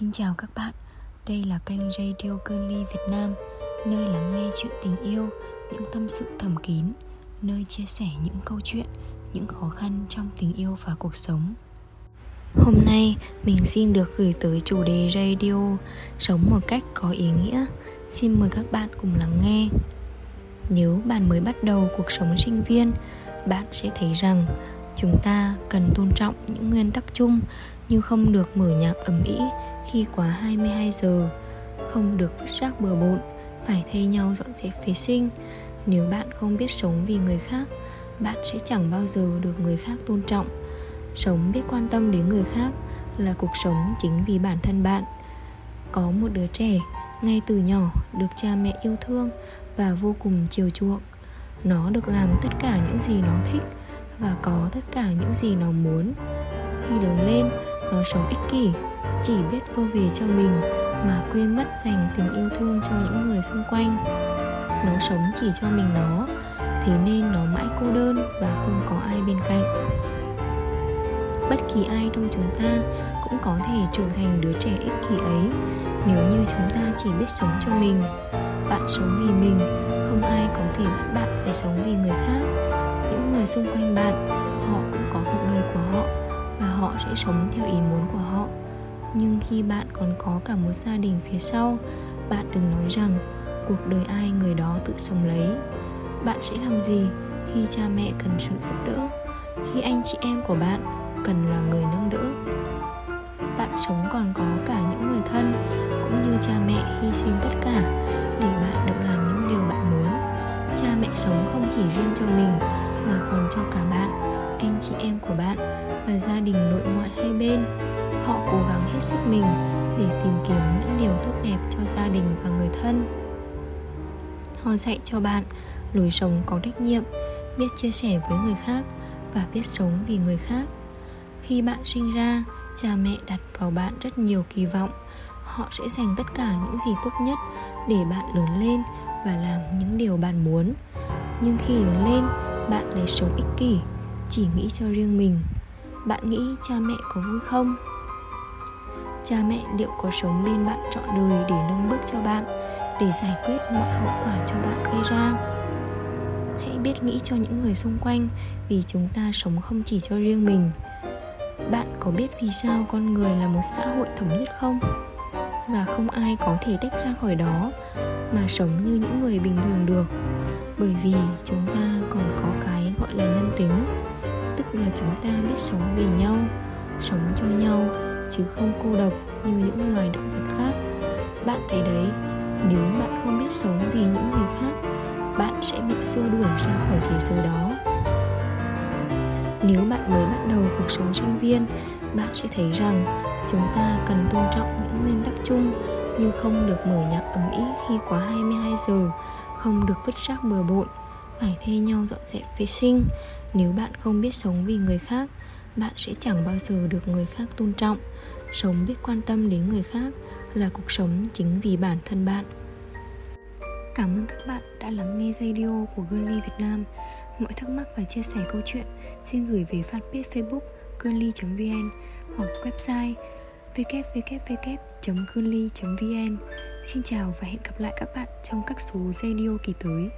Xin chào các bạn, đây là kênh Radio Cơn Ly Việt Nam Nơi lắng nghe chuyện tình yêu, những tâm sự thầm kín Nơi chia sẻ những câu chuyện, những khó khăn trong tình yêu và cuộc sống. Hôm nay mình xin được gửi tới chủ đề radio Sống một cách có ý nghĩa. Xin mời các bạn cùng lắng nghe. Nếu bạn mới bắt đầu cuộc sống sinh viên Bạn sẽ thấy rằng chúng ta cần tôn trọng những nguyên tắc chung như không được mở nhạc ầm ĩ khi quá 22 giờ, không được vứt rác bừa bộn, phải thay nhau dọn dẹp vệ sinh. Nếu bạn không biết sống vì người khác, bạn sẽ chẳng bao giờ được người khác tôn trọng. Sống biết quan tâm đến người khác là cuộc sống chính vì bản thân bạn. Có một đứa trẻ ngay từ nhỏ được cha mẹ yêu thương và vô cùng chiều chuộng. Nó được làm tất cả những gì nó thích và có tất cả những gì nó muốn. Khi lớn lên, nó sống ích kỷ, chỉ biết vô về cho mình mà quên mất dành tình yêu thương cho những người xung quanh. Nó sống chỉ cho mình nó, thế nên nó mãi cô đơn và không có ai bên cạnh. Bất kỳ ai trong chúng ta cũng có thể trở thành đứa trẻ ích kỷ ấy nếu như chúng ta chỉ biết sống cho mình. Bạn sống vì mình, không ai có thể bắt bạn phải sống vì người khác. Những người xung quanh bạn, họ cũng sẽ sống theo ý muốn của họ. Nhưng khi bạn còn có cả một gia đình phía sau, bạn đừng nói rằng cuộc đời ai người đó tự sống lấy. Bạn sẽ làm gì khi cha mẹ cần sự giúp đỡ, khi anh chị em của bạn cần là người nâng đỡ? Bạn sống còn có cả những người thân cũng như cha mẹ hy sinh tất cả để bạn được làm những điều bạn muốn. Cha mẹ sống không chỉ riêng cho mình mà còn cho cả bạn, anh chị em của bạn và gia đình nội ngoại hai bên. Họ cố gắng hết sức mình để tìm kiếm những điều tốt đẹp cho gia đình và người thân. Họ dạy cho bạn lối sống có trách nhiệm, biết chia sẻ với người khác và biết sống vì người khác. Khi bạn sinh ra, cha mẹ đặt vào bạn rất nhiều kỳ vọng. Họ sẽ dành tất cả những gì tốt nhất để bạn lớn lên và làm những điều bạn muốn. Nhưng khi lớn lên, bạn lại sống ích kỷ, chỉ nghĩ cho riêng mình bạn nghĩ cha mẹ có vui không? Cha mẹ liệu có sống bên bạn trọn đời để nâng bước cho bạn, để giải quyết mọi hậu quả cho bạn gây ra? Hãy biết nghĩ cho những người xung quanh, vì chúng ta sống không chỉ cho riêng mình. Bạn có biết vì sao con người là một xã hội thống nhất không? Và không ai có thể tách ra khỏi đó mà sống như những người bình thường được. Bởi vì chúng ta còn có cái sống vì nhau sống cho nhau chứ không cô độc như những loài động vật khác. Bạn thấy đấy nếu bạn không biết sống vì những người khác bạn sẽ bị xua đuổi ra khỏi thế giới đó. Nếu bạn mới bắt đầu cuộc sống sinh viên bạn sẽ thấy rằng chúng ta cần tôn trọng những nguyên tắc chung như không được mở nhạc ầm ĩ khi quá 22 giờ, không được vứt rác bừa bộn, phải thay nhau dọn dẹp vệ sinh. Nếu bạn không biết sống vì người khác, bạn sẽ chẳng bao giờ được người khác tôn trọng. Sống biết quan tâm đến người khác là cuộc sống chính vì bản thân bạn. Cảm ơn các bạn đã lắng nghe radio của girly việt nam. Mọi thắc mắc và chia sẻ câu chuyện xin gửi về fanpage facebook girly vn hoặc website www girly vn xin chào và hẹn gặp lại các bạn trong các số radio kỳ tới.